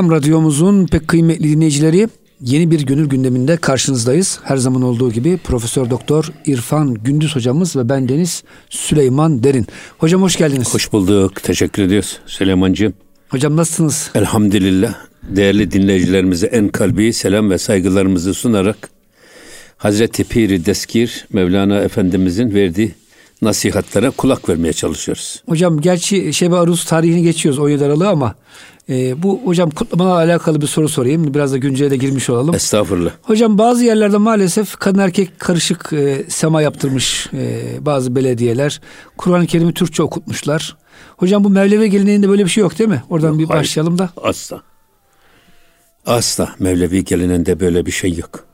Radyomuzun pek kıymetli dinleyicileri yeni bir gönül gündeminde karşınızdayız. Her zaman olduğu gibi Profesör Doktor İrfan Gündüz hocamız ve ben Deniz Süleyman Derin. Hocam hoş geldiniz. Hoş bulduk. Teşekkür ediyoruz Süleyman'cığım. Hocam nasılsınız? Elhamdülillah. Değerli dinleyicilerimize en kalbi selam ve saygılarımızı sunarak Hazreti Piri Deskir Mevlana Efendimizin verdiği nasihatlere kulak vermeye çalışıyoruz. Hocam gerçi Şebe Aruz tarihini geçiyoruz 17 Aralığı ama e, bu hocam kutlamalarla alakalı bir soru sorayım. Biraz da güncele de girmiş olalım. Estağfurullah. Hocam bazı yerlerde maalesef kadın erkek karışık e, sema yaptırmış e, bazı belediyeler. Kur'an-ı Kerim'i Türkçe okutmuşlar. Hocam bu Mevlevi geleneğinde böyle bir şey yok değil mi? Oradan yok, bir başlayalım da. Asla. Asla Mevlevi geleneğinde böyle bir şey yok.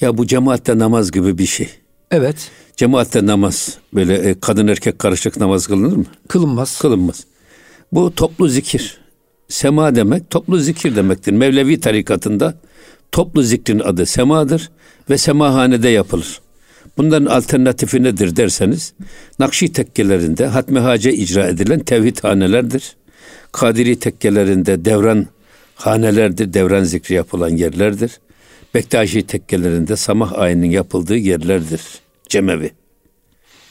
Ya bu cemaatte namaz gibi bir şey. Evet. Cemaatte namaz böyle e, kadın erkek karışık namaz kılınır mı? Kılınmaz. Kılınmaz. Bu toplu zikir. Sema demek toplu zikir demektir. Mevlevi tarikatında toplu zikrin adı semadır ve semahanede yapılır. Bunların alternatifi nedir derseniz Nakşi tekkelerinde hatme hace icra edilen tevhid hanelerdir. Kadiri tekkelerinde devran hanelerdir, devran zikri yapılan yerlerdir. Bektaşi tekkelerinde samah ayinin yapıldığı yerlerdir. Cemevi.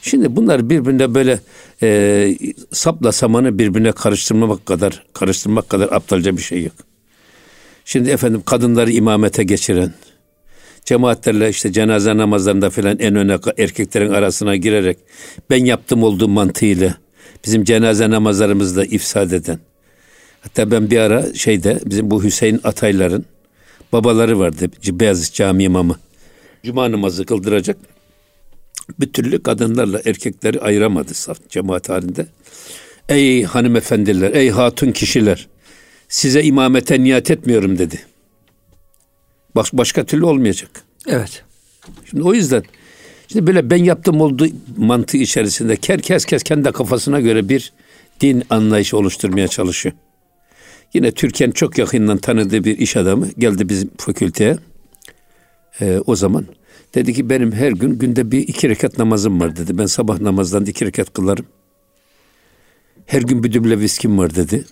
Şimdi bunlar birbirine böyle e, sapla samanı birbirine karıştırmamak kadar karıştırmak kadar aptalca bir şey yok. Şimdi efendim kadınları imamete geçiren, cemaatlerle işte cenaze namazlarında filan en öne erkeklerin arasına girerek ben yaptım olduğum mantığıyla bizim cenaze namazlarımızda ifsad eden. Hatta ben bir ara şeyde bizim bu Hüseyin Atayların babaları vardı Beyazıt Cami imamı. Cuma namazı kıldıracak bir türlü kadınlarla erkekleri ayıramadı saf cemaat halinde. Ey hanımefendiler, ey hatun kişiler, size imamete niyet etmiyorum dedi. Baş, başka türlü olmayacak. Evet. Şimdi o yüzden şimdi böyle ben yaptım olduğu mantığı içerisinde herkes kes kendi kafasına göre bir din anlayışı oluşturmaya çalışıyor. Yine Türkiye'nin çok yakından tanıdığı bir iş adamı geldi bizim fakülteye. Ee, o zaman Dedi ki benim her gün günde bir iki rekat namazım var dedi. Ben sabah namazdan iki rekat kılarım. Her gün bir düble viskim var dedi.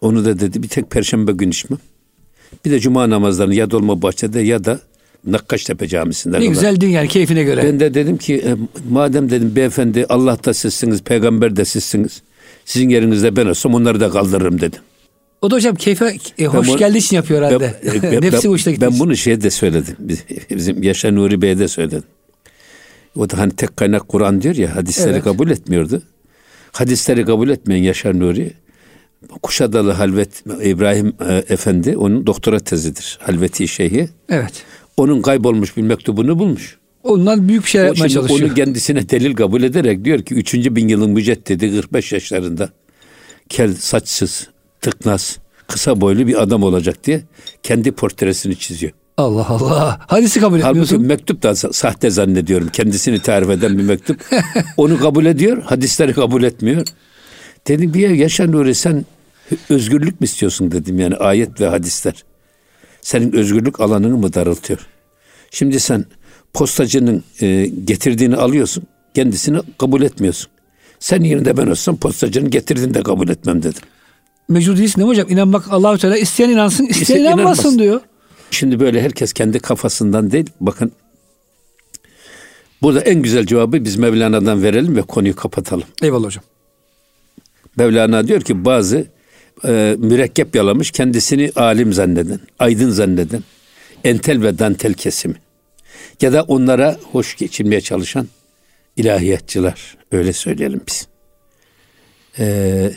Onu da dedi bir tek perşembe gün içmem. Bir de cuma namazlarını ya Dolma Bahçe'de ya da Nakkaştepe Camisi'nde. Ne güzel din yani keyfine göre. Ben de dedim ki e, madem dedim beyefendi Allah da sizsiniz, peygamber de sizsiniz. Sizin yerinizde ben olsam onları da kaldırırım dedim. O da hocam keyfe e, hoş bunu, geldiği için yapıyor herhalde. Ben, ben, Nefsi ben, hoşuna Ben bunu şey de söyledim. Bizim Yaşar Nuri Bey'e de söyledim. O da hani tek kaynak Kur'an diyor ya hadisleri evet. kabul etmiyordu. Hadisleri kabul etmeyen Yaşar Nuri Kuşadalı Halvet İbrahim e, Efendi onun doktora tezidir. Halveti Şeyhi. Evet. Onun kaybolmuş bir mektubunu bulmuş. Ondan büyük bir şey yapmaya çalışıyor. Onu kendisine delil kabul ederek diyor ki 3. bin yılın müceddidi 45 yaşlarında kel saçsız tıknaz, kısa boylu bir adam olacak diye kendi portresini çiziyor. Allah Allah. Hadisi kabul etmiyorsun. Halbuki mektup da sahte zannediyorum. Kendisini tarif eden bir mektup. Onu kabul ediyor, hadisleri kabul etmiyor. Dedim bir Yaşar Nuri sen özgürlük mü istiyorsun dedim yani ayet ve hadisler. Senin özgürlük alanını mı daraltıyor? Şimdi sen postacının e, getirdiğini alıyorsun, kendisini kabul etmiyorsun. Sen yerinde ben olsam postacının getirdiğini de kabul etmem dedim mecbur değilsin değil mi hocam? İnanmak Allahu Teala isteyen inansın, isteyen, isteyen inanmasın, inanmasın diyor. Şimdi böyle herkes kendi kafasından değil. Bakın burada en güzel cevabı biz Mevlana'dan verelim ve konuyu kapatalım. Eyvallah hocam. Mevlana diyor ki bazı e, mürekkep yalamış kendisini alim zanneden, aydın zanneden, entel ve dantel kesimi ya da onlara hoş geçirmeye çalışan ilahiyatçılar öyle söyleyelim biz. Ee,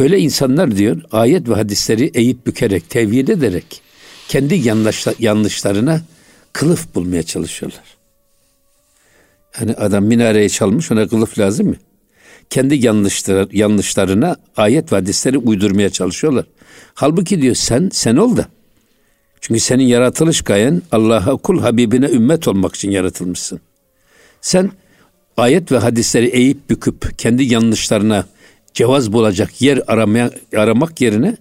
Böyle insanlar diyor ayet ve hadisleri eğip bükerek, tevhid ederek kendi yanlışlarına kılıf bulmaya çalışıyorlar. Yani adam minareyi çalmış ona kılıf lazım mı? Kendi yanlışlar, yanlışlarına ayet ve hadisleri uydurmaya çalışıyorlar. Halbuki diyor sen sen ol da. Çünkü senin yaratılış gayen Allah'a kul Habibine ümmet olmak için yaratılmışsın. Sen ayet ve hadisleri eğip büküp kendi yanlışlarına cevaz bulacak yer aramaya, aramak yerine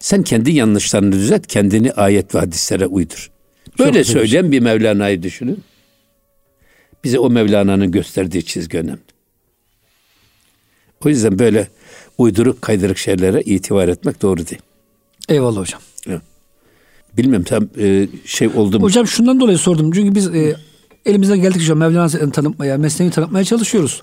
sen kendi yanlışlarını düzelt, kendini ayet ve hadislere uydur. Böyle Çok söyleyen bir Mevlana'yı düşünün. Bize o Mevlana'nın gösterdiği çizgi önemli. O yüzden böyle uyduruk kaydırık şeylere itibar etmek doğru değil. Eyvallah hocam. Evet. Bilmem tam e, şey oldu mu? Hocam şundan dolayı sordum. Çünkü biz e, elimizden geldik hocam Mevlana'yı tanıtmaya, mesleğini tanıtmaya çalışıyoruz.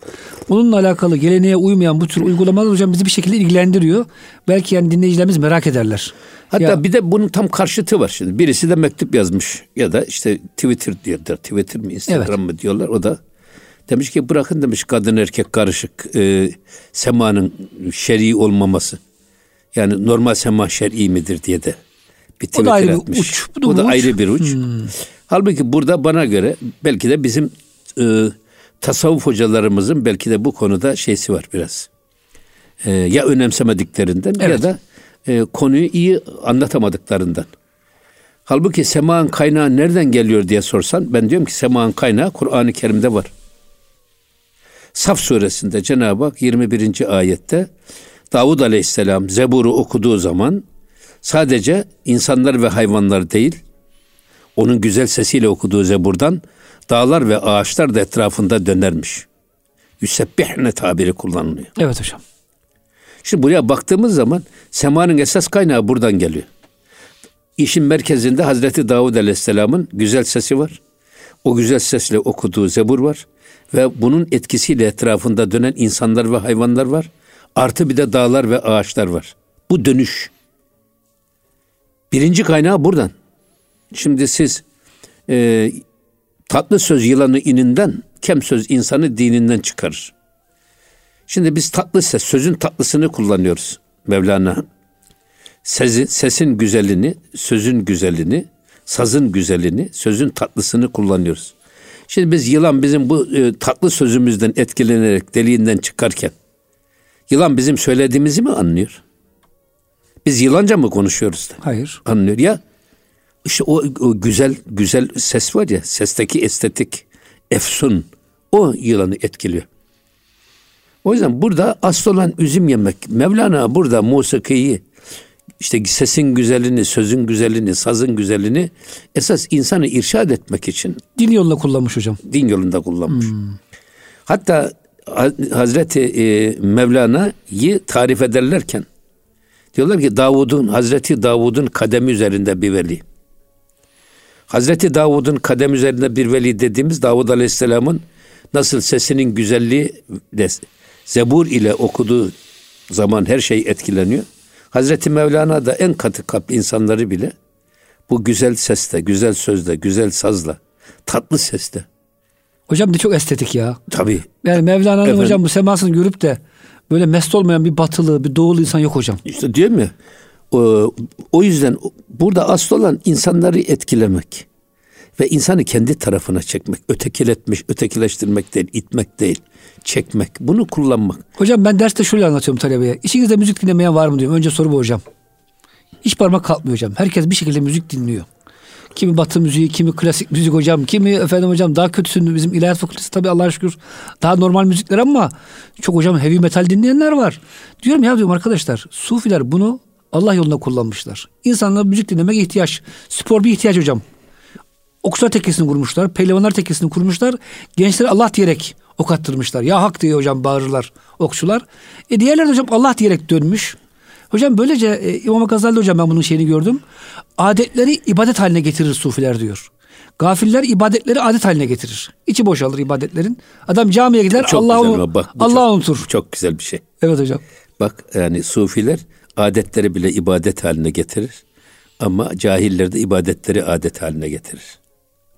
Bununla alakalı geleneğe uymayan bu tür uygulamalar hocam bizi bir şekilde ilgilendiriyor. Belki yani dinleyicilerimiz merak ederler. Hatta Ya- bir de bunun tam karşıtı var şimdi. Birisi de mektup yazmış ya da işte Twitter diyorlar. Twitter mi Instagram mı diyorlar. O da demiş ki bırakın demiş kadın erkek karışık e, semanın şer'i olmaması. Yani normal sema şer'i midir diye de bir Twitter ayrı bir uç, bu da Bu da uç. Hmm. ayrı bir uç. Halbuki burada bana göre belki de bizim e, tasavvuf hocalarımızın belki de bu konuda şeysi var biraz. E, ya önemsemediklerinden ya Evet. da e, konuyu iyi anlatamadıklarından. Halbuki semanın kaynağı nereden geliyor diye sorsan ben diyorum ki semanın kaynağı Kur'an-ı Kerim'de var. Saf suresinde Cenab-ı Hak 21. ayette Davud Aleyhisselam Zebur'u okuduğu zaman sadece insanlar ve hayvanlar değil onun güzel sesiyle okuduğu Zebur'dan dağlar ve ağaçlar da etrafında dönermiş. Yüsebbihne tabiri kullanılıyor. Evet hocam. Şimdi buraya baktığımız zaman semanın esas kaynağı buradan geliyor. İşin merkezinde Hazreti Davud Aleyhisselam'ın güzel sesi var. O güzel sesle okuduğu zebur var. Ve bunun etkisiyle etrafında dönen insanlar ve hayvanlar var. Artı bir de dağlar ve ağaçlar var. Bu dönüş. Birinci kaynağı buradan. Şimdi siz e, tatlı söz yılanı ininden, kem söz insanı dininden çıkarır. Şimdi biz tatlı ses, sözün tatlısını kullanıyoruz Mevlana. Sezi, sesin güzelini, sözün güzelini, sazın güzelini, sözün tatlısını kullanıyoruz. Şimdi biz yılan bizim bu e, tatlı sözümüzden etkilenerek deliğinden çıkarken yılan bizim söylediğimizi mi anlıyor? Biz yılanca mı konuşuyoruz da? Hayır. Anlıyor ya. İşte o, o güzel güzel ses var ya, sesteki estetik efsun o yılanı etkiliyor. O yüzden burada asıl olan üzüm yemek. Mevlana burada musikiyi, işte sesin güzelini, sözün güzelini, sazın güzelini esas insanı irşad etmek için Din yoluna kullanmış hocam. din yolunda kullanmış. Hatta Ha- Hazreti e, Mevlana'yı tarif ederlerken diyorlar ki Davud'un Hazreti Davud'un kademi üzerinde bir veli. Hazreti Davud'un kadem üzerinde bir veli dediğimiz Davud Aleyhisselam'ın nasıl sesinin güzelliği de Zebur ile okuduğu zaman her şey etkileniyor. Hazreti Mevlana da en katı kalpli insanları bile bu güzel sesle, güzel sözle, güzel sazla, tatlı sesle. Hocam de çok estetik ya. Tabii Yani Mevlana'nın hocam bu semasını görüp de böyle mest olmayan bir batılı, bir doğulu insan yok hocam. İşte diyor mu? O, o yüzden burada asıl olan insanları etkilemek ve insanı kendi tarafına çekmek, ötekiletmiş, ötekileştirmek değil, itmek değil, çekmek. Bunu kullanmak. Hocam ben derste şöyle anlatıyorum talebeye. İçinizde müzik dinlemeyen var mı diyorum. Önce soru bu hocam. Hiç parmak kalkmıyor hocam. Herkes bir şekilde müzik dinliyor. Kimi batı müziği, kimi klasik müzik hocam, kimi efendim hocam daha kötüsünü bizim ilahiyat fakültesi tabii Allah'a şükür daha normal müzikler ama çok hocam heavy metal dinleyenler var. Diyorum ya diyorum arkadaşlar sufiler bunu Allah yolunda kullanmışlar. İnsanlar müzik dinlemek ihtiyaç. Spor bir ihtiyaç hocam. Okçular tekkesini kurmuşlar. Pehlivanlar tekkesini kurmuşlar. Gençlere Allah diyerek ok attırmışlar. Ya hak diye hocam bağırırlar okçular. E diğerleri de hocam Allah diyerek dönmüş. Hocam böylece e, İmam Gazali hocam ben bunun şeyini gördüm. Adetleri ibadet haline getirir sufiler diyor. Gafiller ibadetleri adet haline getirir. İçi boşalır ibadetlerin. Adam camiye gider Allah'ı Allah unutur. Çok güzel bir şey. Evet hocam. Bak yani sufiler adetleri bile ibadet haline getirir. Ama cahiller de ibadetleri adet haline getirir.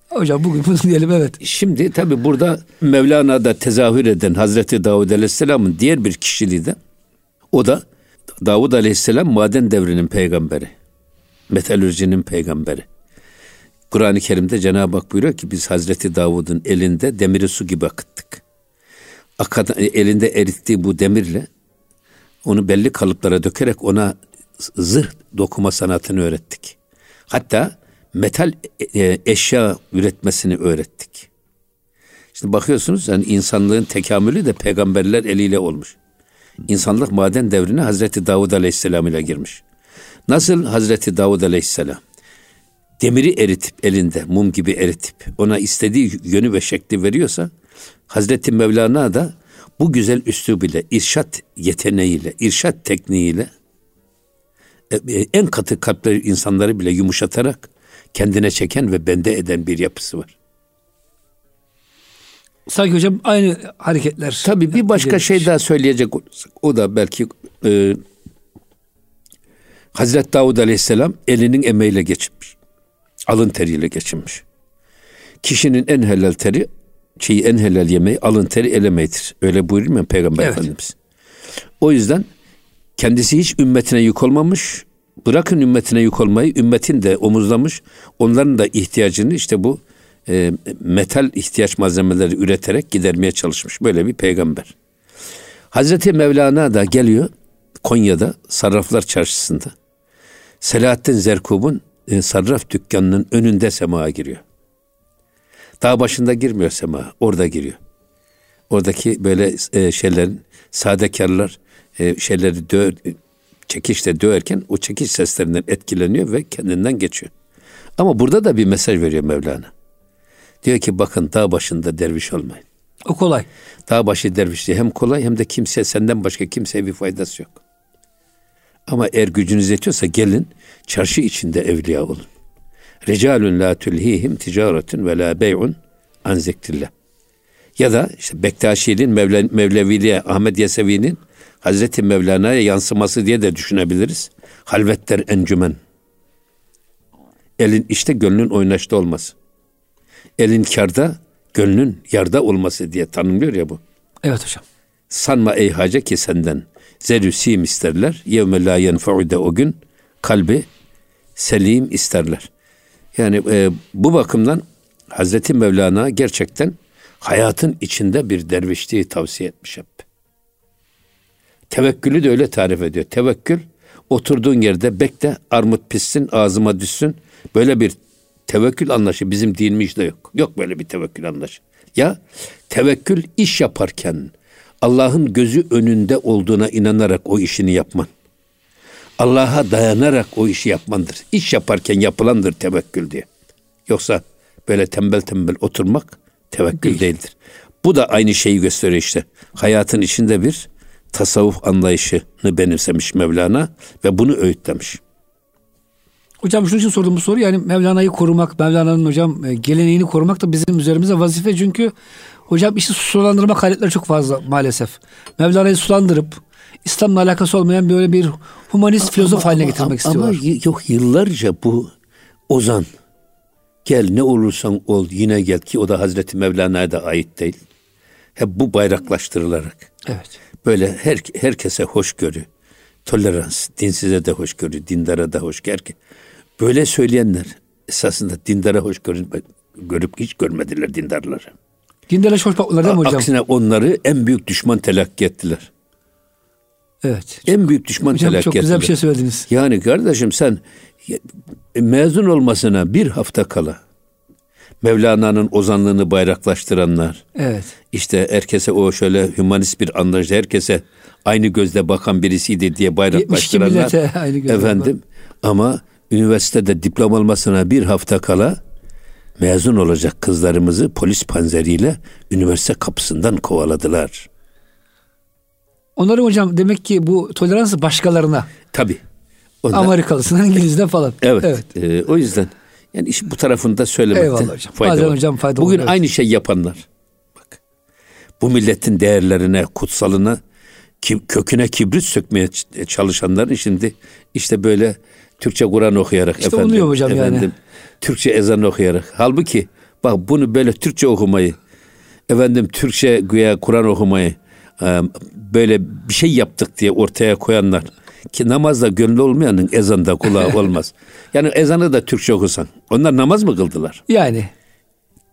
Hocam bugün bunu diyelim evet. Şimdi tabi burada Mevlana'da tezahür eden Hazreti Davud Aleyhisselam'ın diğer bir kişiliği de o da Davud Aleyhisselam maden devrinin peygamberi. Metalürjinin peygamberi. Kur'an-ı Kerim'de Cenab-ı Hak buyuruyor ki biz Hazreti Davud'un elinde demiri su gibi akıttık. Akada, elinde erittiği bu demirle onu belli kalıplara dökerek ona zırh dokuma sanatını öğrettik. Hatta metal e, eşya üretmesini öğrettik. Şimdi bakıyorsunuz yani insanlığın tekamülü de peygamberler eliyle olmuş. İnsanlık maden devrine Hazreti Davud Aleyhisselam ile girmiş. Nasıl Hazreti Davud Aleyhisselam demiri eritip elinde mum gibi eritip ona istediği yönü ve şekli veriyorsa Hazreti Mevlana da bu güzel üslub ile irşat yeteneğiyle, irşat tekniğiyle e, e, en katı kalpli insanları bile yumuşatarak kendine çeken ve bende eden bir yapısı var. Sanki hocam aynı hareketler. Tabii bir başka gelmiş. şey daha söyleyecek olursak o da belki e, Hazreti Davud Aleyhisselam elinin emeğiyle geçinmiş. Alın teriyle geçinmiş. Kişinin en helal teri, şeyi en helal yemeği alın teri elemeğidir. Öyle buyuruyor mu Peygamber evet. Efendimiz? O yüzden kendisi hiç ümmetine yük olmamış. Bırakın ümmetine yük olmayı, ümmetin de omuzlamış. Onların da ihtiyacını işte bu e, metal ihtiyaç malzemeleri üreterek gidermeye çalışmış. Böyle bir peygamber. Hazreti Mevlana da geliyor Konya'da Sarraflar Çarşısı'nda. Selahattin Zerkub'un e, sarraf dükkanının önünde semaya giriyor. Dağ başında girmiyor sema, orada giriyor. Oradaki böyle e, şeylerin, sadekarlar e, şeyleri dö çekişle döverken o çekiş seslerinden etkileniyor ve kendinden geçiyor. Ama burada da bir mesaj veriyor Mevlana. Diyor ki bakın dağ başında derviş olmayın. O kolay. Dağ başı dervişliği hem kolay hem de kimse senden başka kimseye bir faydası yok. Ama eğer gücünüz yetiyorsa gelin çarşı içinde evliya olun. Recalun la tulhihim ticaretun ve la bey'un an zikrillah. Ya da işte Bektaşi'nin Mevle, Mevleviliğe, Ahmet Yesevi'nin Hazreti Mevlana'ya yansıması diye de düşünebiliriz. Halvetler encümen. Elin işte gönlün oynaşta olması. Elin karda, gönlün yarda olması diye tanımlıyor ya bu. Evet hocam. Sanma ey hace ki senden zerüsim isterler. Yevme la yenfe'u de o gün kalbi selim isterler. Yani e, bu bakımdan Hazreti Mevlana gerçekten hayatın içinde bir dervişliği tavsiye etmiş hep. Tevekkülü de öyle tarif ediyor. Tevekkül oturduğun yerde bekle armut pissin ağzıma düşsün. Böyle bir tevekkül anlaşı bizim dinimizde yok. Yok böyle bir tevekkül anlaşı. Ya tevekkül iş yaparken Allah'ın gözü önünde olduğuna inanarak o işini yapman. Allah'a dayanarak o işi yapmandır. İş yaparken yapılandır tevekkül diye. Yoksa böyle tembel tembel oturmak tevekkül Değil. değildir. Bu da aynı şeyi gösteriyor işte. Hayatın içinde bir tasavvuf anlayışını benimsemiş Mevlana ve bunu öğütlemiş. Hocam şunun için sordum bu soru yani Mevlana'yı korumak, Mevlana'nın hocam e, geleneğini korumak da bizim üzerimize vazife çünkü hocam işi sulandırma gayretleri çok fazla maalesef. Mevlana'yı sulandırıp İslam'la alakası olmayan böyle bir humanist ama, filozof haline getirmek ama, istiyorlar. Ama yok yıllarca bu Ozan gel ne olursan ol yine gel ki o da Hazreti Mevlana'ya da ait değil. Hep bu bayraklaştırılarak. Evet. Böyle her, herkese hoşgörü, tolerans, dinsize de hoşgörü, dindara da hoşgörü. Böyle söyleyenler esasında dindara hoş görüp hiç görmediler dindarları. Dindara hoş bakmadılar değil mi hocam? Aksine onları en büyük düşman telakki ettiler. Evet. En büyük düşman hocam, telakki çok güzel bir şey söylediniz. Yani kardeşim sen mezun olmasına bir hafta kala Mevlana'nın ozanlığını bayraklaştıranlar. Evet. İşte herkese o şöyle hümanist bir anlayışla herkese aynı gözle bakan birisiydi diye bayraklaştıranlar. aynı gözle efendim bak. ama üniversitede diploma almasına bir hafta kala mezun olacak kızlarımızı polis panzeriyle üniversite kapısından kovaladılar. Onların hocam demek ki bu toleransı başkalarına. Tabi. Amerikalısına, İngiliz'de falan. Evet. evet. E, o yüzden yani iş bu tarafında söylemekte Eyvallah hocam. fayda Bazen var. hocam fayda Bugün olur, evet. aynı şey yapanlar. Bak. Bu milletin değerlerine, kutsalına, ki, köküne kibrit sökmeye çalışanların şimdi işte böyle Türkçe Kur'an okuyarak işte efendim. oluyor hocam efendim, yani. Türkçe ezan okuyarak. Halbuki bak bunu böyle Türkçe okumayı, efendim Türkçe güya Kur'an okumayı böyle bir şey yaptık diye ortaya koyanlar ki namazda gönlü olmayanın ezanda kulağı olmaz. yani ezanı da Türkçe okusan. Onlar namaz mı kıldılar? Yani.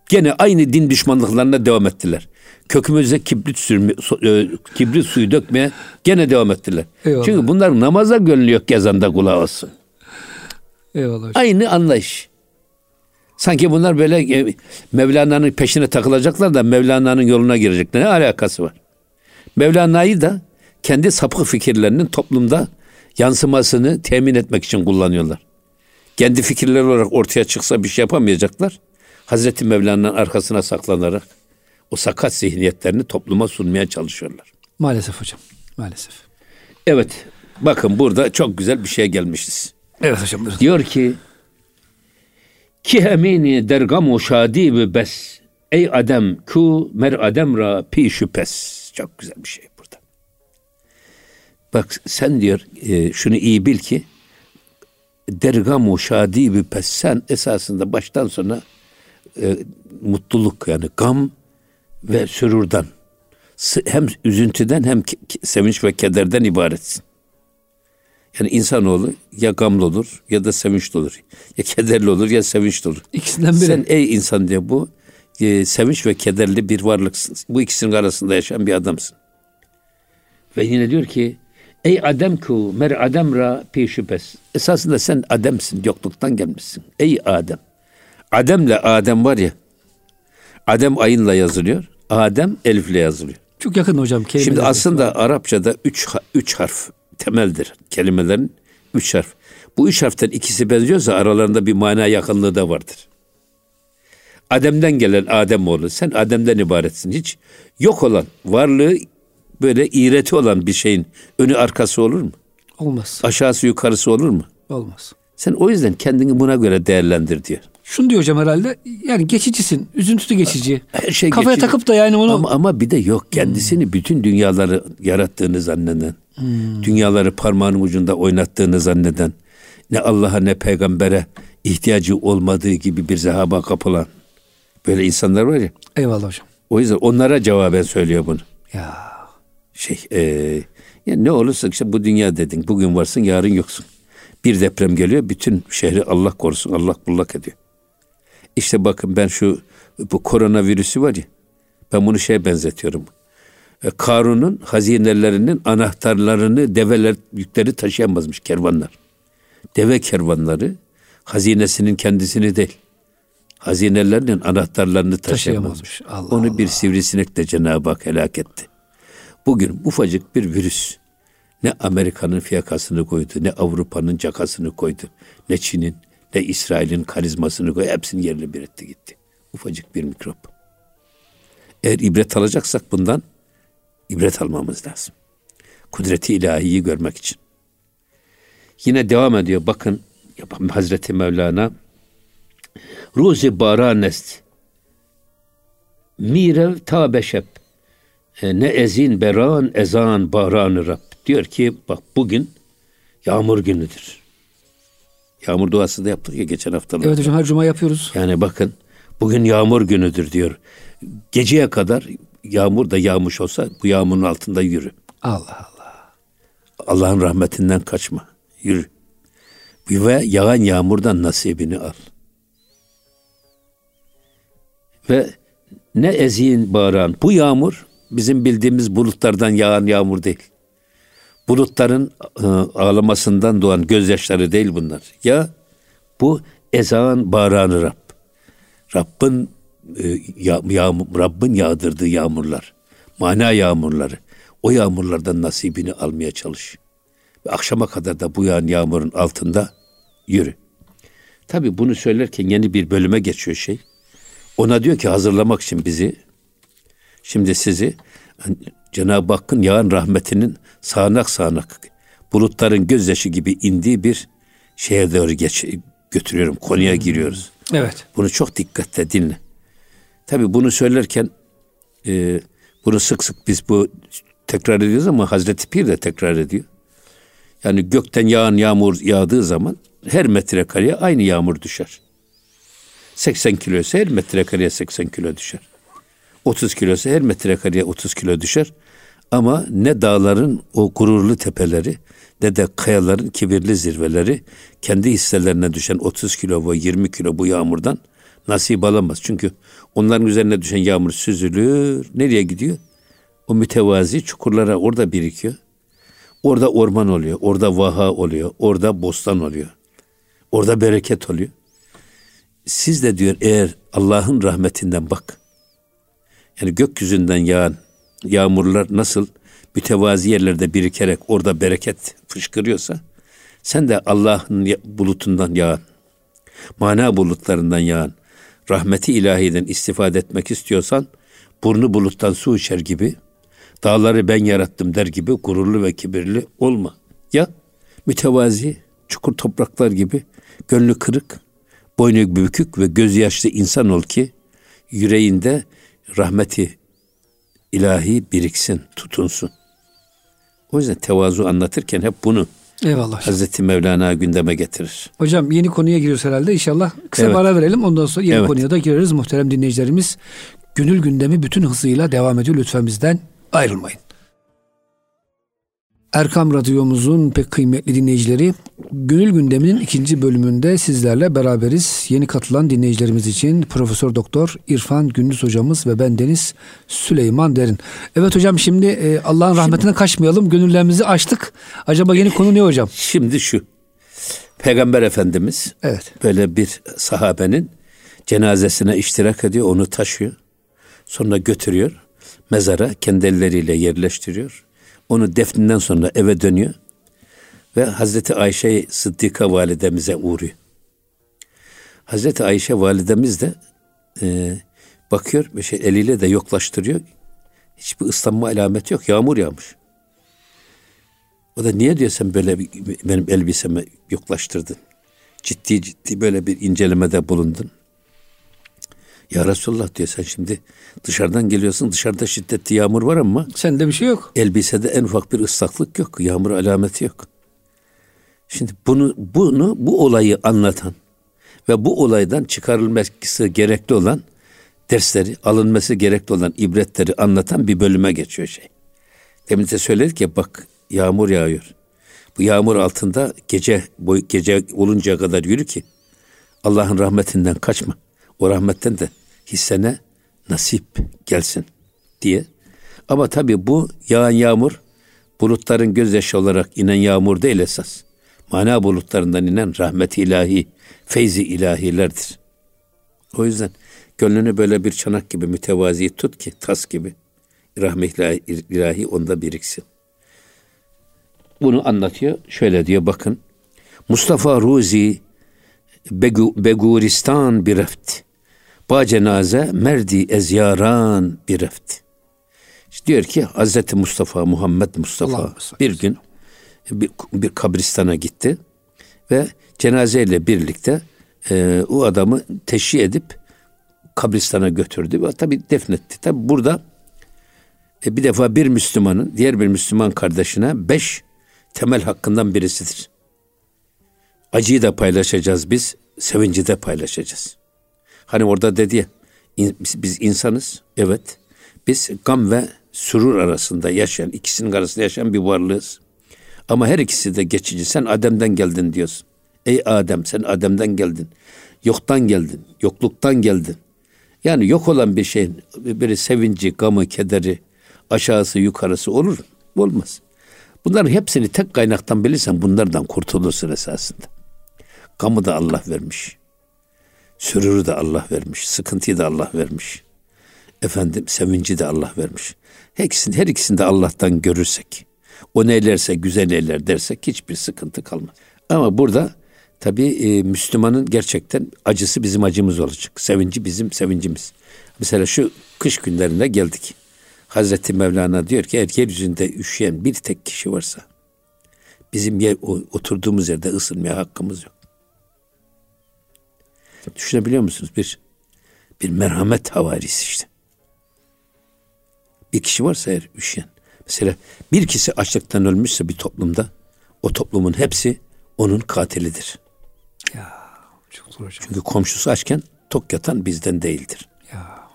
Gene aynı din düşmanlıklarına devam ettiler. Kökümüze kibrit, sürme, kibrit suyu dökmeye gene devam ettiler. Eyvallah. Çünkü bunlar namaza gönlü yok ezanda kulağı olsun. Eyvallah. Aynı anlayış. Sanki bunlar böyle Mevlana'nın peşine takılacaklar da Mevlana'nın yoluna girecekler. Ne alakası var? Mevlana'yı da kendi sapık fikirlerinin toplumda yansımasını temin etmek için kullanıyorlar. Kendi fikirler olarak ortaya çıksa bir şey yapamayacaklar. Hazreti Mevlana'nın arkasına saklanarak o sakat zihniyetlerini topluma sunmaya çalışıyorlar. Maalesef hocam. Maalesef. Evet. Bakın burada çok güzel bir şey gelmişiz. Evet hocam. Buyurun. Diyor ki ki emini dergam şadi bes ey adem ku mer adem ra pi şüphes. Çok güzel bir şey burada. Bak sen diyor e, şunu iyi bil ki dergamu şadi bi pes sen esasında baştan sona e, mutluluk yani gam ve sürurdan hem üzüntüden hem sevinç ve kederden ibaretsin. Yani insanoğlu ya gamlı olur ya da sevinçli olur. Ya kederli olur ya sevinçli olur. İkisinden biri. Sen ey insan diye bu e, sevinç ve kederli bir varlıksın. Bu ikisinin arasında yaşayan bir adamsın. Ve yine diyor ki ey adem ku mer adem ra pi şüphes. Esasında sen ademsin yokluktan gelmişsin. Ey Adem. Ademle Adem var ya. Adem ayınla yazılıyor. Adem elifle yazılıyor. Çok yakın hocam. Şimdi aslında Arapçada üç, üç harf temeldir. Kelimelerin üç harf. Bu üç harften ikisi benziyorsa aralarında bir mana yakınlığı da vardır. Adem'den gelen Adem oğlu. Sen Adem'den ibaretsin. Hiç yok olan, varlığı böyle iğreti olan bir şeyin önü arkası olur mu? Olmaz. Aşağısı yukarısı olur mu? Olmaz. Sen o yüzden kendini buna göre değerlendir diyor. Şunu diyor hocam herhalde. Yani geçicisin. Üzüntü de geçici. Her şey Kafaya geçici. takıp da yani onu... Ama, ama bir de yok kendisini hmm. bütün dünyaları yarattığını zanneden. Hmm. Dünyaları parmağının ucunda oynattığını zanneden. Ne Allah'a ne peygambere ihtiyacı olmadığı gibi bir zehaba kapılan. Böyle insanlar var ya. Eyvallah hocam. O yüzden onlara cevaben söylüyor bunu. Ya. Şey, e, yani ne olursa işte bu dünya dedin. Bugün varsın, yarın yoksun. Bir deprem geliyor, bütün şehri Allah korusun, Allah bullak ediyor. İşte bakın ben şu bu koronavirüsü var ya, ben bunu şeye benzetiyorum. E, Karun'un hazinelerinin anahtarlarını develer yükleri taşıyamazmış kervanlar. Deve kervanları hazinesinin kendisini değil hazinelerinin anahtarlarını taşıyamazmış. Allah Onu Allah. bir sivrisinek de Cenab-ı Hak helak etti. Bugün ufacık bir virüs ne Amerika'nın fiyakasını koydu, ne Avrupa'nın cakasını koydu, ne Çin'in, ne İsrail'in karizmasını koydu. Hepsini yerle bir etti gitti. Ufacık bir mikrop. Eğer ibret alacaksak bundan ibret almamız lazım. Kudreti ilahiyi görmek için. Yine devam ediyor. Bakın Hazreti Mevlana Ruzi baranest. Mirev ta beşep. E, ne ezin beran ezan baran Rab. Diyor ki bak bugün yağmur günüdür. Yağmur duası da yaptık ya geçen hafta. Evet hocam her cuma yapıyoruz. Yani bakın bugün yağmur günüdür diyor. Geceye kadar yağmur da yağmış olsa bu yağmurun altında yürü. Allah Allah. Allah'ın rahmetinden kaçma. Yürü. Ve yağan yağmurdan nasibini al. Ve ne ezin bağıran bu yağmur bizim bildiğimiz bulutlardan yağan yağmur değil. Bulutların e, ağlamasından doğan gözyaşları değil bunlar. Ya bu ezan bağıranı Rab. Rabbin e, ya, Rabbin yağdırdığı yağmurlar. Mana yağmurları. O yağmurlardan nasibini almaya çalış. Ve akşama kadar da bu yağan yağmurun altında yürü. Tabi bunu söylerken yeni bir bölüme geçiyor şey. Ona diyor ki hazırlamak için bizi şimdi sizi Cenab-ı Hakk'ın yağan rahmetinin sağanak sağanak bulutların gözyaşı gibi indiği bir şeye doğru geç, götürüyorum. Konuya giriyoruz. Evet. Bunu çok dikkatle dinle. Tabi bunu söylerken e, bunu sık sık biz bu tekrar ediyoruz ama Hazreti Pir de tekrar ediyor. Yani gökten yağan yağmur yağdığı zaman her metrekareye aynı yağmur düşer. 80 kiloysa her metrekareye 80 kilo düşer. 30 kiloysa her metrekareye 30 kilo düşer. Ama ne dağların o gururlu tepeleri ne de kayaların kibirli zirveleri kendi hisselerine düşen 30 kilo ve 20 kilo bu yağmurdan nasip alamaz. Çünkü onların üzerine düşen yağmur süzülür. Nereye gidiyor? O mütevazi çukurlara orada birikiyor. Orada orman oluyor, orada vaha oluyor, orada bostan oluyor. Orada bereket oluyor siz de diyor eğer Allah'ın rahmetinden bak. Yani gökyüzünden yağan yağmurlar nasıl mütevazi yerlerde birikerek orada bereket fışkırıyorsa sen de Allah'ın bulutundan yağan, mana bulutlarından yağan, rahmeti ilahiden istifade etmek istiyorsan burnu buluttan su içer gibi, dağları ben yarattım der gibi gururlu ve kibirli olma. Ya mütevazi, çukur topraklar gibi gönlü kırık, boynu bükük ve gözü yaşlı insan ol ki yüreğinde rahmeti ilahi biriksin, tutunsun. O yüzden tevazu anlatırken hep bunu Eyvallah. Hazreti Mevlana gündeme getirir. Hocam yeni konuya giriyoruz herhalde. İnşallah kısa evet. bir ara verelim. Ondan sonra yeni evet. konuya da gireriz. Muhterem dinleyicilerimiz gönül gündemi bütün hızıyla devam ediyor. Lütfen bizden ayrılmayın. Erkam Radyomuzun pek kıymetli dinleyicileri, Gönül Gündemi'nin ikinci bölümünde sizlerle beraberiz. Yeni katılan dinleyicilerimiz için Profesör Doktor İrfan Gündüz hocamız ve ben Deniz Süleyman Derin. Evet hocam şimdi e, Allah'ın rahmetine kaçmayalım. Gönüllerimizi açtık. Acaba yeni konu ne hocam? Şimdi şu. Peygamber Efendimiz evet. böyle bir sahabenin cenazesine iştirak ediyor, onu taşıyor. Sonra götürüyor mezara kendi elleriyle yerleştiriyor onu defninden sonra eve dönüyor ve Hazreti Ayşe Sıddika validemize uğruyor. Hazreti Ayşe validemiz de e, bakıyor ve şey eliyle de yoklaştırıyor. Hiçbir ıslanma alameti yok. Yağmur yağmış. O da niye diyor sen böyle benim elbisemi yoklaştırdın? Ciddi ciddi böyle bir incelemede bulundun. Ya Resulullah diyor sen şimdi dışarıdan geliyorsun dışarıda şiddetli yağmur var ama sende bir şey yok. Elbisede en ufak bir ıslaklık yok. Yağmur alameti yok. Şimdi bunu bunu bu olayı anlatan ve bu olaydan çıkarılması gerekli olan dersleri, alınması gerekli olan ibretleri anlatan bir bölüme geçiyor şey. Demin de söyledik ya bak yağmur yağıyor. Bu yağmur altında gece boy, gece oluncaya kadar yürü ki Allah'ın rahmetinden kaçma o rahmetten de hissene nasip gelsin diye. Ama tabi bu yağan yağmur bulutların gözyaşı olarak inen yağmur değil esas. Mana bulutlarından inen rahmet ilahi, feyzi ilahilerdir. O yüzden gönlünü böyle bir çanak gibi mütevazi tut ki tas gibi rahmet ilahi onda biriksin. Bunu anlatıyor. Şöyle diyor bakın. Mustafa Ruzi Beguristan bir reft. Ba cenaze merdi ezyaran bir reft. İşte diyor ki Hazreti Mustafa Muhammed Mustafa bir gün bir, bir kabristana gitti ve cenazeyle birlikte e, o adamı teşhi edip kabristana götürdü ve tabi defnetti. Tabi burada e, bir defa bir Müslümanın diğer bir Müslüman kardeşine beş temel hakkından birisidir. Acıyı da paylaşacağız biz, sevinci de paylaşacağız. Hani orada dedi ya biz insanız. Evet. Biz gam ve sürur arasında yaşayan, ikisinin arasında yaşayan bir varlığız. Ama her ikisi de geçici. Sen Adem'den geldin diyorsun. Ey Adem sen Adem'den geldin. Yoktan geldin. Yokluktan geldin. Yani yok olan bir şeyin biri sevinci, gamı, kederi, aşağısı, yukarısı olur mu? Olmaz. Bunların hepsini tek kaynaktan bilirsen bunlardan kurtulursun esasında. Gamı da Allah vermiş. Sürürü de Allah vermiş. Sıkıntıyı da Allah vermiş. Efendim sevinci de Allah vermiş. Her ikisini, her ikisini de Allah'tan görürsek, o neylerse güzel eyler dersek hiçbir sıkıntı kalmaz. Ama burada tabi e, Müslümanın gerçekten acısı bizim acımız olacak. Sevinci bizim sevincimiz. Mesela şu kış günlerinde geldik. Hazreti Mevlana diyor ki eğer yeryüzünde üşüyen bir tek kişi varsa bizim yer, oturduğumuz yerde ısınmaya hakkımız yok. Düşünebiliyor musunuz? Bir bir merhamet havarisi işte. Bir kişi varsa eğer üşüyen. Mesela bir kişi açlıktan ölmüşse bir toplumda o toplumun hepsi onun katilidir. Ya çok zor hocam. Çünkü komşusu açken tok yatan bizden değildir. Ya.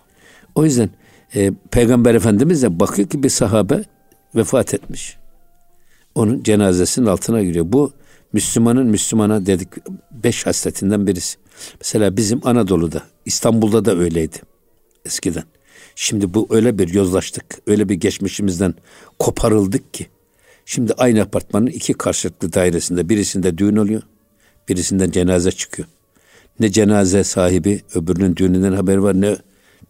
O yüzden e, Peygamber Efendimiz de bakıyor ki bir sahabe vefat etmiş. Onun cenazesinin altına giriyor. Bu Müslümanın Müslümana dedik beş hasletinden birisi. Mesela bizim Anadolu'da, İstanbul'da da öyleydi eskiden. Şimdi bu öyle bir yozlaştık, öyle bir geçmişimizden koparıldık ki. Şimdi aynı apartmanın iki karşılıklı dairesinde birisinde düğün oluyor, birisinden cenaze çıkıyor. Ne cenaze sahibi öbürünün düğününden haber var ne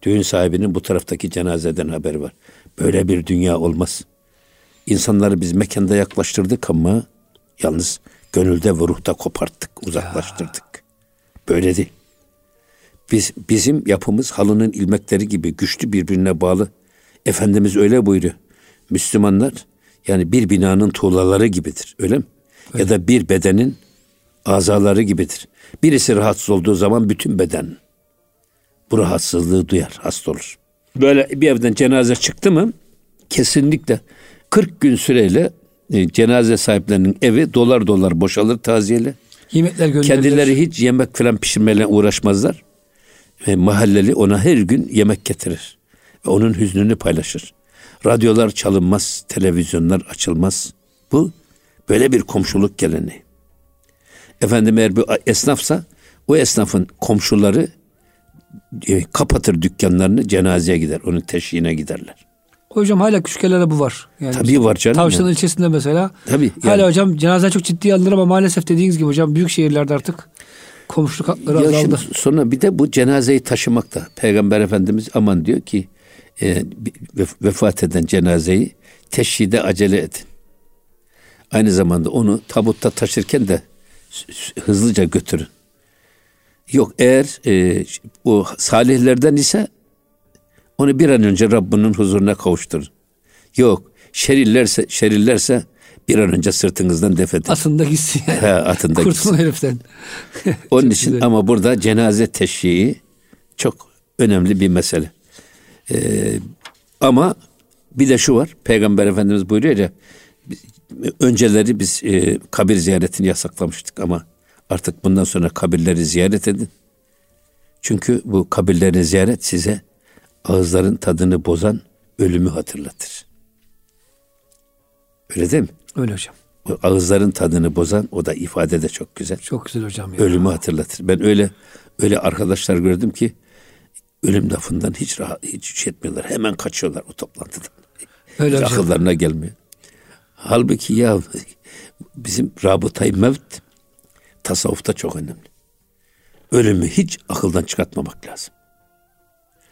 düğün sahibinin bu taraftaki cenazeden haber var. Böyle bir dünya olmaz. İnsanları biz mekanda yaklaştırdık ama yalnız gönülde ve ruhta koparttık, uzaklaştırdık. Böyle değil. Biz, bizim yapımız halının ilmekleri gibi güçlü birbirine bağlı. Efendimiz öyle buyuruyor. Müslümanlar Yani bir binanın tuğlaları gibidir. Öyle mi? Öyle. Ya da bir bedenin azaları gibidir. Birisi rahatsız olduğu zaman bütün beden bu rahatsızlığı duyar, hasta olur. Böyle bir evden cenaze çıktı mı kesinlikle 40 gün süreyle e, cenaze sahiplerinin evi dolar dolar boşalır taziyeli. Yemekler gönderilir. Kendileri hiç yemek falan pişirmeyle uğraşmazlar. Ve mahalleli ona her gün yemek getirir. Ve onun hüznünü paylaşır. Radyolar çalınmaz, televizyonlar açılmaz. Bu böyle bir komşuluk geleneği. Efendim eğer bir esnafsa o esnafın komşuları e, kapatır dükkanlarını cenazeye gider. Onun teşhine giderler. Hocam hala küçük yerlerde bu var. Yani Tabii var canım. Tavşan yani. ilçesinde mesela. Tabii. Yani. Hala hocam cenaze çok ciddi alınır ama maalesef dediğiniz gibi hocam büyük şehirlerde artık komşuluk hakları ya azaldı. Şimdi sonra bir de bu cenazeyi taşımakta. Peygamber Efendimiz aman diyor ki e, vefat eden cenazeyi teşhide acele edin. Aynı zamanda onu tabutta taşırken de hızlıca götürün. Yok eğer e, o salihlerden ise onu bir an önce Rabbinin huzuruna kavuşturun. Yok şerillerse şerillerse bir an önce sırtınızdan defedin. Atında gitsin. Yani. He, atında Kurtulun heriften. Onun için güzel. ama burada cenaze teşhii çok önemli bir mesele. Ee, ama bir de şu var. Peygamber Efendimiz buyuruyor ya önceleri biz e, kabir ziyaretini yasaklamıştık ama artık bundan sonra kabirleri ziyaret edin. Çünkü bu kabirlerin ziyaret size ağızların tadını bozan ölümü hatırlatır. Öyle değil mi? Öyle hocam. O ağızların tadını bozan o da ifade de çok güzel. Çok güzel hocam. Ya. Ölümü hatırlatır. Ben öyle öyle arkadaşlar gördüm ki ölüm lafından hiç rahat, hiç şey etmiyorlar. Hemen kaçıyorlar o toplantıdan. Öyle hiç akıllarına gelmiyor. Halbuki ya bizim rabıtayı mevt tasavvufta çok önemli. Ölümü hiç akıldan çıkartmamak lazım.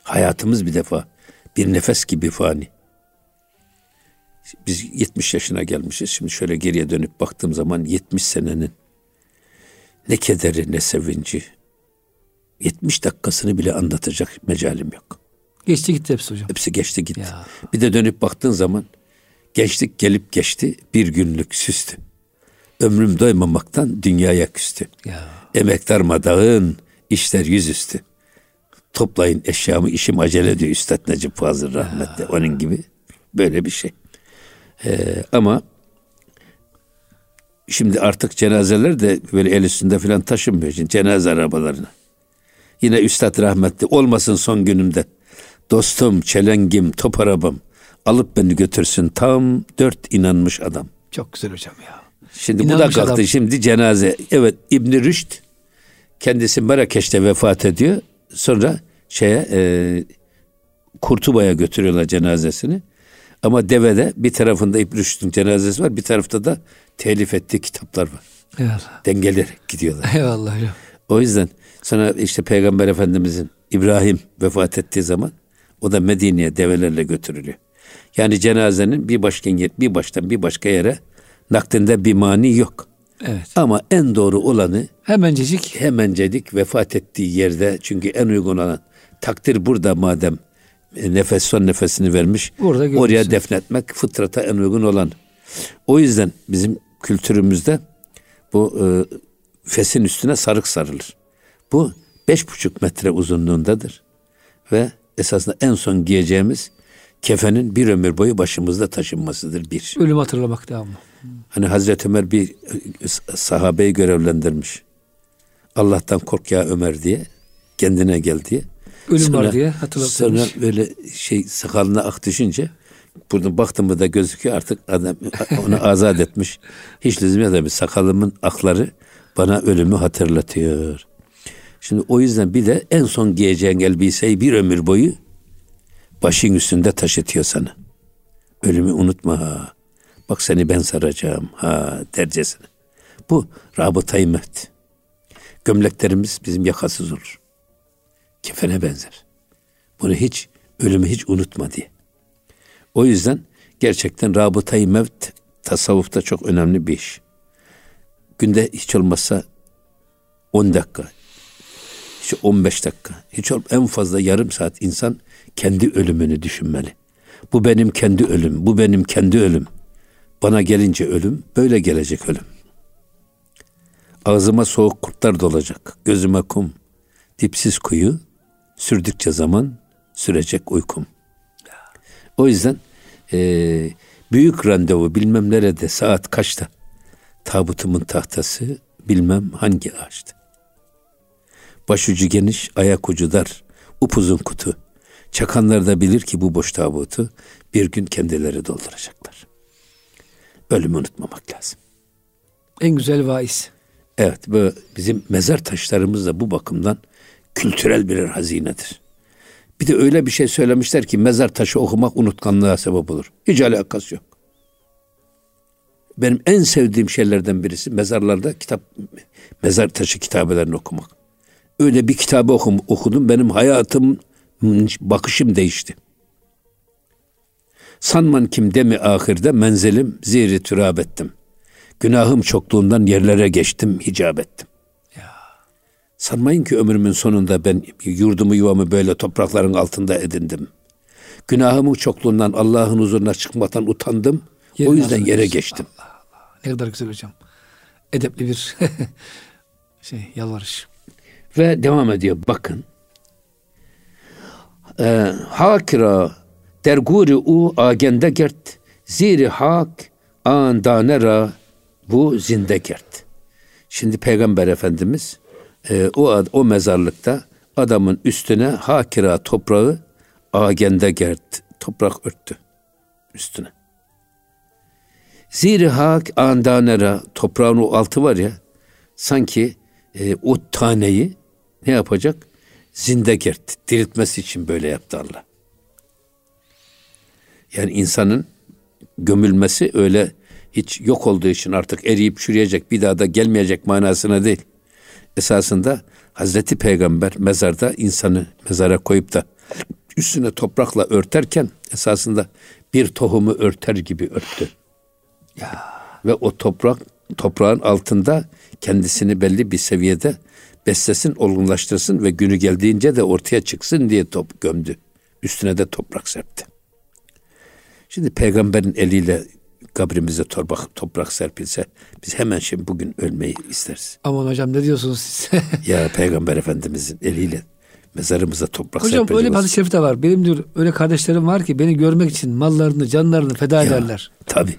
Hayatımız bir defa bir nefes gibi fani. Biz 70 yaşına gelmişiz. Şimdi şöyle geriye dönüp baktığım zaman 70 senenin ne kederi ne sevinci 70 dakikasını bile anlatacak mecalim yok. Geçti gitti hepsi hocam. Hepsi geçti gitti. Ya. Bir de dönüp baktığın zaman gençlik gelip geçti bir günlük süstü. Ömrüm doymamaktan dünyaya küstü. Ya. Emektar madağın işler yüzüstü. Toplayın eşyamı işim acele diyor Üstad Necip Fazıl rahmetli. Onun gibi böyle bir şey. Ee, ama şimdi artık cenazeler de böyle el üstünde falan taşınmıyor. Şimdi cenaze arabalarına. Yine Üstad rahmetli olmasın son günümde. Dostum, çelengim, top arabam alıp beni götürsün tam dört inanmış adam. Çok güzel hocam ya. Şimdi inanmış bu da kalktı. Adam. Şimdi cenaze. Evet İbn Rüşd kendisi Marrakeş'te vefat ediyor. Sonra şeye e, Kurtuba'ya götürüyorlar cenazesini. Ama devede bir tarafında İbn Rüşd'ün cenazesi var, bir tarafta da telif ettiği kitaplar var. Eyvallah. Dengelerek gidiyorlar. Eyvallah. Ya. O yüzden sonra işte Peygamber Efendimizin İbrahim vefat ettiği zaman o da Medine'ye develerle götürülüyor. Yani cenazenin bir başka bir baştan bir başka yere naklinde bir mani yok. Evet. Ama en doğru olanı hemencecik hemencecik vefat ettiği yerde çünkü en uygun olan takdir burada madem e, nefes son nefesini vermiş. Orada oraya defnetmek fıtrata en uygun olan. O yüzden bizim kültürümüzde bu e, fesin üstüne sarık sarılır. Bu beş buçuk metre uzunluğundadır. Ve esasında en son giyeceğimiz kefenin bir ömür boyu başımızda taşınmasıdır bir. Ölüm hatırlamak devamlı. Hani Hazreti Ömer bir e, sahabeyi görevlendirmiş. Allah'tan kork ya Ömer diye. Kendine gel diye. Ölüm sonra, var diye hatırlatmış. Sonra böyle şey sakalına ak düşünce burada baktım mı da gözüküyor artık adam onu azat etmiş. Hiç lüzum yok tabii sakalımın akları bana ölümü hatırlatıyor. Şimdi o yüzden bir de en son giyeceğin elbiseyi bir ömür boyu başın üstünde taşıtıyor sana. Ölümü unutma. Bak seni ben saracağım ha dercesine. Bu rabıtayı mehd. Gömleklerimiz bizim yakasız olur. Kefene benzer. Bunu hiç, ölümü hiç unutma diye. O yüzden gerçekten rabıtayı mevt tasavvufta çok önemli bir iş. Günde hiç olmazsa 10 dakika, hiç 15 dakika, hiç ol, en fazla yarım saat insan kendi ölümünü düşünmeli. Bu benim kendi ölüm, bu benim kendi ölüm. Bana gelince ölüm, böyle gelecek ölüm. Ağzıma soğuk kurtlar dolacak, gözüme kum, dipsiz kuyu, sürdükçe zaman sürecek uykum. O yüzden e, büyük randevu bilmem nerede, saat kaçta, tabutumun tahtası bilmem hangi ağaçta. Başucu geniş, ayak ucu dar, upuzun kutu. Çakanlar da bilir ki bu boş tabutu bir gün kendileri dolduracaklar. Ölümü unutmamak lazım. En güzel vaiz. Evet, bu bizim mezar taşlarımız da bu bakımdan kültürel birer hazinedir. Bir de öyle bir şey söylemişler ki mezar taşı okumak unutkanlığa sebep olur. Hiç alakası yok. Benim en sevdiğim şeylerden birisi mezarlarda kitap, mezar taşı kitabelerini okumak. Öyle bir kitabı okum, okudum. Benim hayatım, bakışım değişti. Sanman kim demi ahirde menzelim ziri türab ettim. Günahım çokluğundan yerlere geçtim, hicap ettim. Ya. Sanmayın ki ömrümün sonunda ben yurdumu yuvamı böyle toprakların altında edindim. Günahımın çokluğundan Allah'ın huzuruna çıkmaktan utandım. Yerin o yüzden yere geçtim. Allah Allah. Ne kadar güzel hocam. Edepli bir şey yalvarış. Ve devam ediyor bakın. Ee, hakira derguri u agende gert ziri hak an danera bu zinde gert. Şimdi Peygamber Efendimiz e, o o mezarlıkta adamın üstüne hakira toprağı agende gert toprak örttü üstüne. Ziri hak andanera toprağın o altı var ya sanki e, o taneyi ne yapacak? Zinde gert. Diriltmesi için böyle yaptı Allah. Yani insanın gömülmesi öyle hiç yok olduğu için artık eriyip çürüyecek bir daha da gelmeyecek manasına değil. Esasında Hazreti Peygamber mezarda insanı mezara koyup da üstüne toprakla örterken esasında bir tohumu örter gibi örttü. Ya. Ve o toprak toprağın altında kendisini belli bir seviyede beslesin, olgunlaştırsın ve günü geldiğince de ortaya çıksın diye top gömdü. Üstüne de toprak serpti. Şimdi peygamberin eliyle kabrimize toprak, toprak serpilse biz hemen şimdi bugün ölmeyi isteriz. Aman hocam ne diyorsunuz siz? ya peygamber efendimizin eliyle mezarımıza toprak Hocam öyle bir hadis-i şerif de var. Benim diyor öyle kardeşlerim var ki beni görmek için mallarını, canlarını feda ya, ederler. Tabi.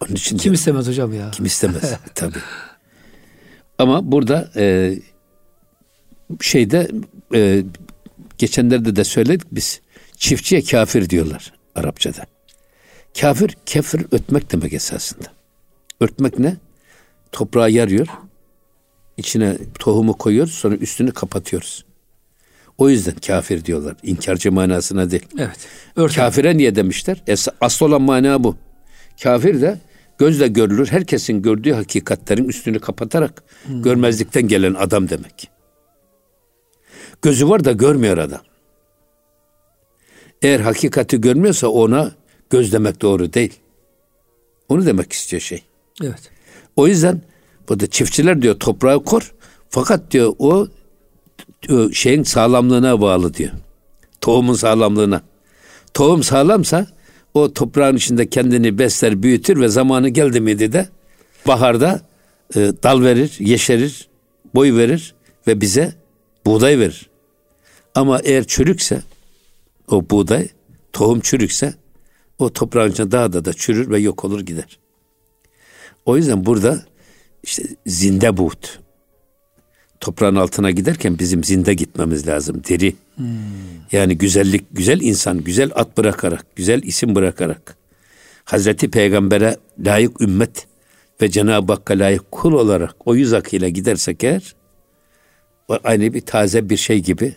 Onun için kim diyor, istemez hocam ya? Kim istemez tabi. Ama burada e, şeyde e, geçenlerde de söyledik biz. Çiftçiye kafir diyorlar Arapçada. Kafir, kefir ötmek demek esasında. Örtmek ne? Toprağa yarıyor. içine tohumu koyuyoruz sonra üstünü kapatıyoruz. O yüzden kafir diyorlar. İnkarcı manasına değil. Evet. Örten. Kafire niye demişler? Es asıl olan mana bu. Kafir de gözle görülür. Herkesin gördüğü hakikatlerin üstünü kapatarak hmm. görmezlikten gelen adam demek. Gözü var da görmüyor adam. Eğer hakikati görmüyorsa ona göz demek doğru değil. Onu demek istiyor şey. Evet. O yüzden bu da çiftçiler diyor toprağı kor. Fakat diyor o şeyin sağlamlığına bağlı diyor. Tohumun sağlamlığına. Tohum sağlamsa o toprağın içinde kendini besler, büyütür ve zamanı geldi miydi de baharda e, dal verir, yeşerir, boy verir ve bize buğday verir. Ama eğer çürükse o buğday, tohum çürükse o toprağın içinde daha da da çürür ve yok olur gider. O yüzden burada işte zinde buğt. Toprağın altına giderken bizim zinde gitmemiz lazım. Diri. Hmm. Yani güzellik, güzel insan, güzel at bırakarak, güzel isim bırakarak. Hazreti Peygamber'e layık ümmet ve Cenab-ı Hakk'a layık kul olarak o yüz akıyla gidersek eğer aynı bir taze bir şey gibi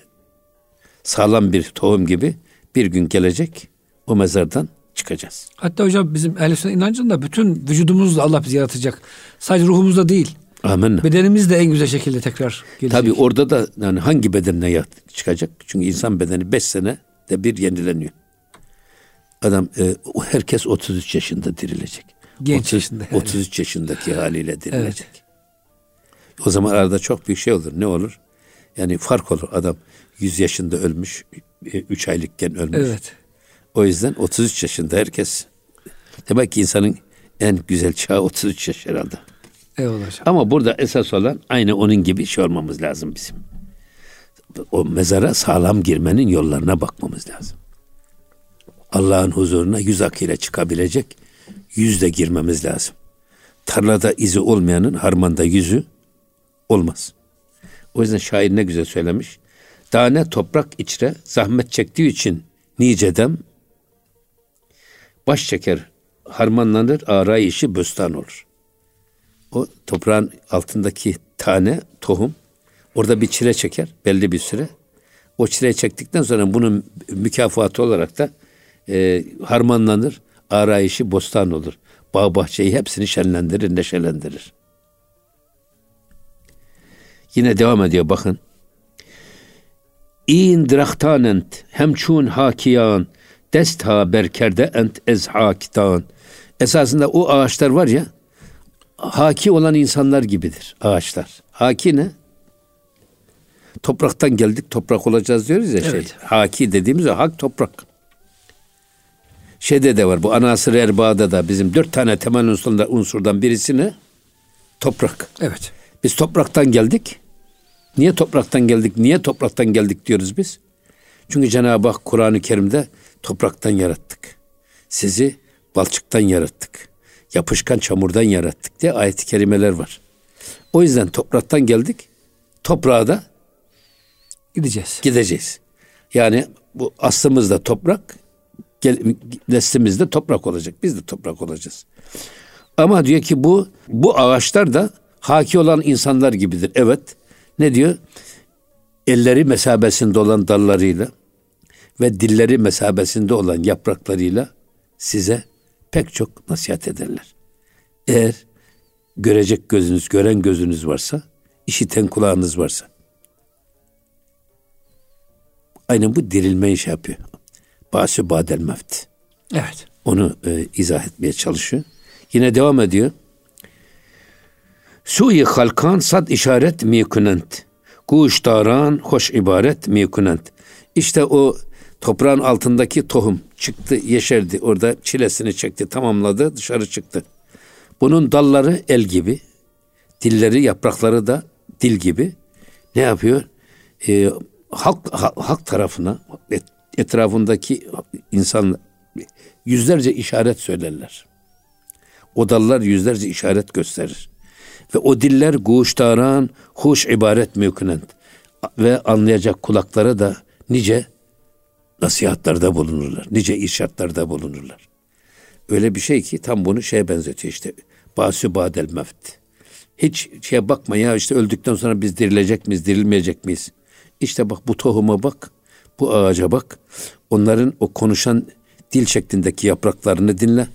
sağlam bir tohum gibi bir gün gelecek o mezardan çıkacağız. Hatta hocam bizim ehl inancında bütün vücudumuzla Allah bizi yaratacak. Sadece ruhumuzda değil. Amin. Bedenimiz de en güzel şekilde tekrar gelecek. Tabi orada da yani hangi bedenine çıkacak? Çünkü insan bedeni 5 sene de bir yenileniyor. Adam e, herkes 33 yaşında dirilecek. Genç 30, yaşında. Yani. 33 yaşındaki haliyle dirilecek. Evet. O zaman arada çok büyük şey olur. Ne olur? Yani fark olur. Adam 100 yaşında ölmüş, 3 aylıkken ölmüş. Evet. O yüzden 33 yaşında herkes demek ki insanın En güzel çağ 33 yaş herhalde. Eyvallah hocam. Ama burada esas olan aynı onun gibi şey olmamız lazım bizim. O mezara sağlam girmenin yollarına bakmamız lazım. Allah'ın huzuruna yüz akıyla çıkabilecek yüzle girmemiz lazım. Tarlada izi olmayanın harmanda yüzü olmaz. O yüzden şair ne güzel söylemiş. Tane toprak içre zahmet çektiği için nicedem baş çeker harmanlanır arayışı böstan olur. O toprağın altındaki tane tohum orada bir çile çeker belli bir süre. O çile çektikten sonra bunun mükafatı olarak da e, harmanlanır, arayışı bostan olur. Bağ bahçeyi hepsini şenlendirir, neşelendirir. Yine devam ediyor bakın. İn drahtanent hemçun hakiyan dest ha berkerde ent ez hakitan. Esasında o ağaçlar var ya haki olan insanlar gibidir ağaçlar. Haki ne? Topraktan geldik toprak olacağız diyoruz ya şey. Evet. şey. Haki dediğimiz o hak toprak. Şeyde de var bu anasır erbağda da bizim dört tane temel unsurdan, unsurdan birisi ne? Toprak. Evet. Biz topraktan geldik. Niye topraktan geldik? Niye topraktan geldik diyoruz biz? Çünkü Cenab-ı Hak Kur'an-ı Kerim'de topraktan yarattık. Sizi balçıktan yarattık. Yapışkan çamurdan yarattık diye ayet-i kerimeler var. O yüzden topraktan geldik. Toprağa da Gideceğiz. gideceğiz. Yani bu aslımız da toprak, neslimiz de toprak olacak. Biz de toprak olacağız. Ama diyor ki bu bu ağaçlar da haki olan insanlar gibidir. Evet. Ne diyor? Elleri mesabesinde olan dallarıyla ve dilleri mesabesinde olan yapraklarıyla size pek çok nasihat ederler. Eğer görecek gözünüz, gören gözünüz varsa, işiten kulağınız varsa. Aynen bu dirilme iş yapıyor. Başı badel mevt. Evet. Onu e, izah etmeye çalışıyor. Yine devam ediyor. Suyi halkan sad işaret mikunent. Kuştaran hoş ibaret mikunent. İşte o toprağın altındaki tohum çıktı, yeşerdi. Orada çilesini çekti, tamamladı, dışarı çıktı. Bunun dalları el gibi, dilleri, yaprakları da dil gibi. Ne yapıyor? Ee, halk ha- halk tarafına, et- etrafındaki insan yüzlerce işaret söylerler. O dallar yüzlerce işaret gösterir. Ve o diller guştaran, huş ibaret mümkünent. Ve anlayacak kulaklara da nice nasihatlarda bulunurlar. Nice irşatlarda bulunurlar. Öyle bir şey ki tam bunu şeye benzetiyor işte. Basü badel mevt. Hiç şeye bakma ya işte öldükten sonra biz dirilecek miyiz, dirilmeyecek miyiz? İşte bak bu tohuma bak, bu ağaca bak. Onların o konuşan dil şeklindeki yapraklarını dinle.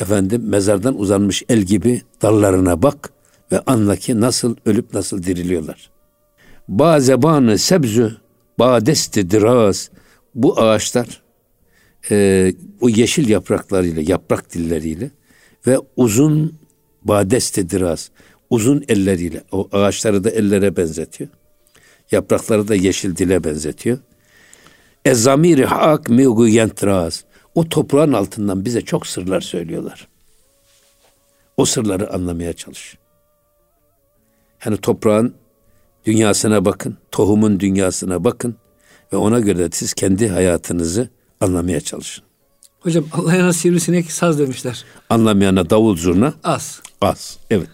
Efendim mezardan uzanmış el gibi dallarına bak ve anla ki nasıl ölüp nasıl diriliyorlar. Bazebanı sebzü badesti diraz bu ağaçlar e, o yeşil yapraklarıyla, yaprak dilleriyle ve uzun badeste diraz, uzun elleriyle o ağaçları da ellere benzetiyor. Yaprakları da yeşil dile benzetiyor. Ezamiri hak migu yentraz. O toprağın altından bize çok sırlar söylüyorlar. O sırları anlamaya çalış. Yani toprağın dünyasına bakın, tohumun dünyasına bakın ve ona göre de siz kendi hayatınızı anlamaya çalışın. Hocam Allah'a sivrisinek saz demişler. Anlamayana davul zurna Az. az. Evet.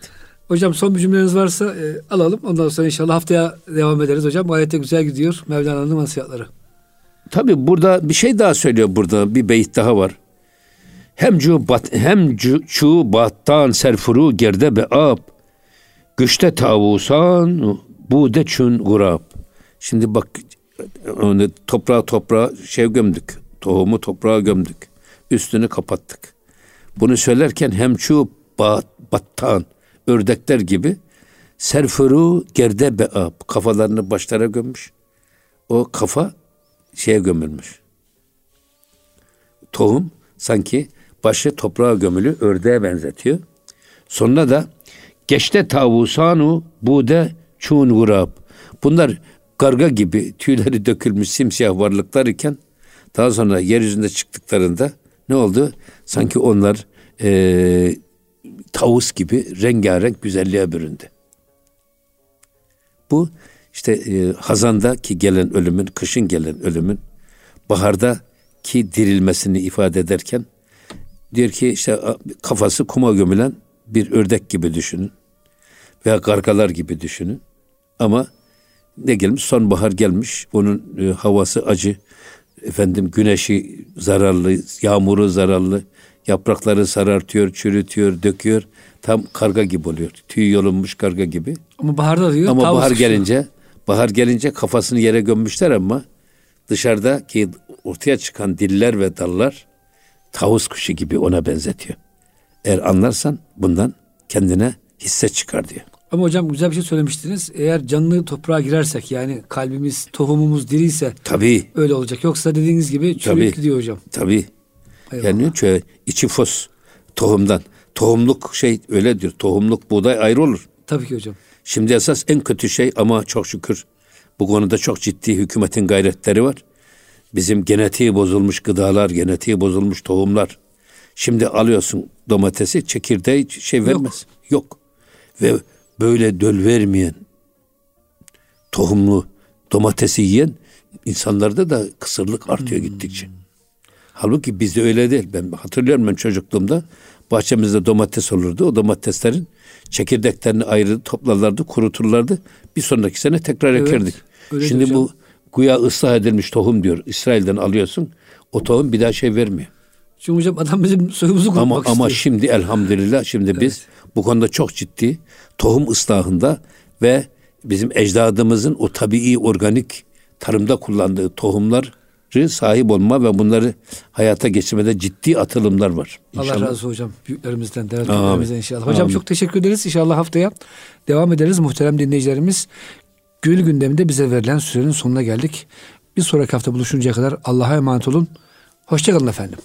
Hocam son bir cümleniz varsa e, alalım. Ondan sonra inşallah haftaya devam ederiz hocam. Bu ayette güzel gidiyor. Mevlana'nın nasihatları. Tabi burada bir şey daha söylüyor burada bir beyit daha var. Hem cu bat hem cu, çu battan serfuru gerde be ab güçte tavusan bu de çün gurab. Şimdi bak onu toprağa toprağa şey gömdük. Tohumu toprağa gömdük. Üstünü kapattık. Bunu söylerken hem çu bat, battan ördekler gibi serfuru gerde be ab kafalarını başlara gömmüş. O kafa şeye gömülmüş. Tohum sanki başı toprağa gömülü ördeğe benzetiyor. Sonra da geçte tavusanu bude çun gurab. Bunlar karga gibi tüyleri dökülmüş simsiyah varlıklar iken daha sonra yeryüzünde çıktıklarında ne oldu? Sanki onlar e, tavus gibi rengarenk güzelliğe büründü. Bu işte e, hazanda ki gelen ölümün, kışın gelen ölümün, baharda ki dirilmesini ifade ederken diyor ki işte kafası kuma gömülen bir ördek gibi düşünün veya kargalar gibi düşünün. Ama ne gelmiş? Sonbahar gelmiş. Onun e, havası acı. Efendim güneşi zararlı, yağmuru zararlı. Yaprakları sarartıyor, çürütüyor, döküyor. Tam karga gibi oluyor. Tüy yolunmuş karga gibi. Ama baharda diyor. Ama bahar gelince, bahar gelince kafasını yere gömmüşler ama dışarıda ki ortaya çıkan diller ve dallar tavus kuşu gibi ona benzetiyor. Eğer anlarsan bundan kendine hisse çıkar diyor. Ama hocam güzel bir şey söylemiştiniz. Eğer canlı toprağa girersek yani kalbimiz, tohumumuz diriyse tabii öyle olacak. Yoksa dediğiniz gibi çürük gidiyor hocam. Tabii. Eyvallah. Yani şöyle içi fos tohumdan. Tohumluk şey öyle diyor. Tohumluk buğday ayrı olur. Tabii ki hocam. Şimdi esas en kötü şey ama çok şükür bu konuda çok ciddi hükümetin gayretleri var. Bizim genetiği bozulmuş gıdalar, genetiği bozulmuş tohumlar. Şimdi alıyorsun domatesi çekirdeği şey vermez. Yok. Yok. Ve böyle döl vermeyen tohumlu domatesi yiyen insanlarda da kısırlık artıyor hmm. gittikçe. Halbuki bizde öyle değil. Ben hatırlıyorum ben çocukluğumda bahçemizde domates olurdu. O domateslerin çekirdeklerini ayrı toplarlardı, kuruturlardı. Bir sonraki sene tekrar evet, ekerdik. Şimdi hocam. bu güya ıslah edilmiş tohum diyor. İsrail'den alıyorsun. O tohum bir daha şey vermiyor. Çünkü hocam adam bizim soyumuzu kurmak ama, istiyor. Ama şimdi elhamdülillah şimdi evet. biz bu konuda çok ciddi tohum ıslahında ve bizim ecdadımızın o tabii organik tarımda kullandığı tohumlar sahip olma ve bunları hayata geçirmede ciddi atılımlar var. İnşallah. Allah razı olsun hocam. Büyüklerimizden, devletlerimizden inşallah. Hocam Amin. çok teşekkür ederiz. İnşallah haftaya devam ederiz. Muhterem dinleyicilerimiz Gül gündeminde bize verilen sürenin sonuna geldik. Bir sonraki hafta buluşuncaya kadar Allah'a emanet olun. Hoşçakalın efendim.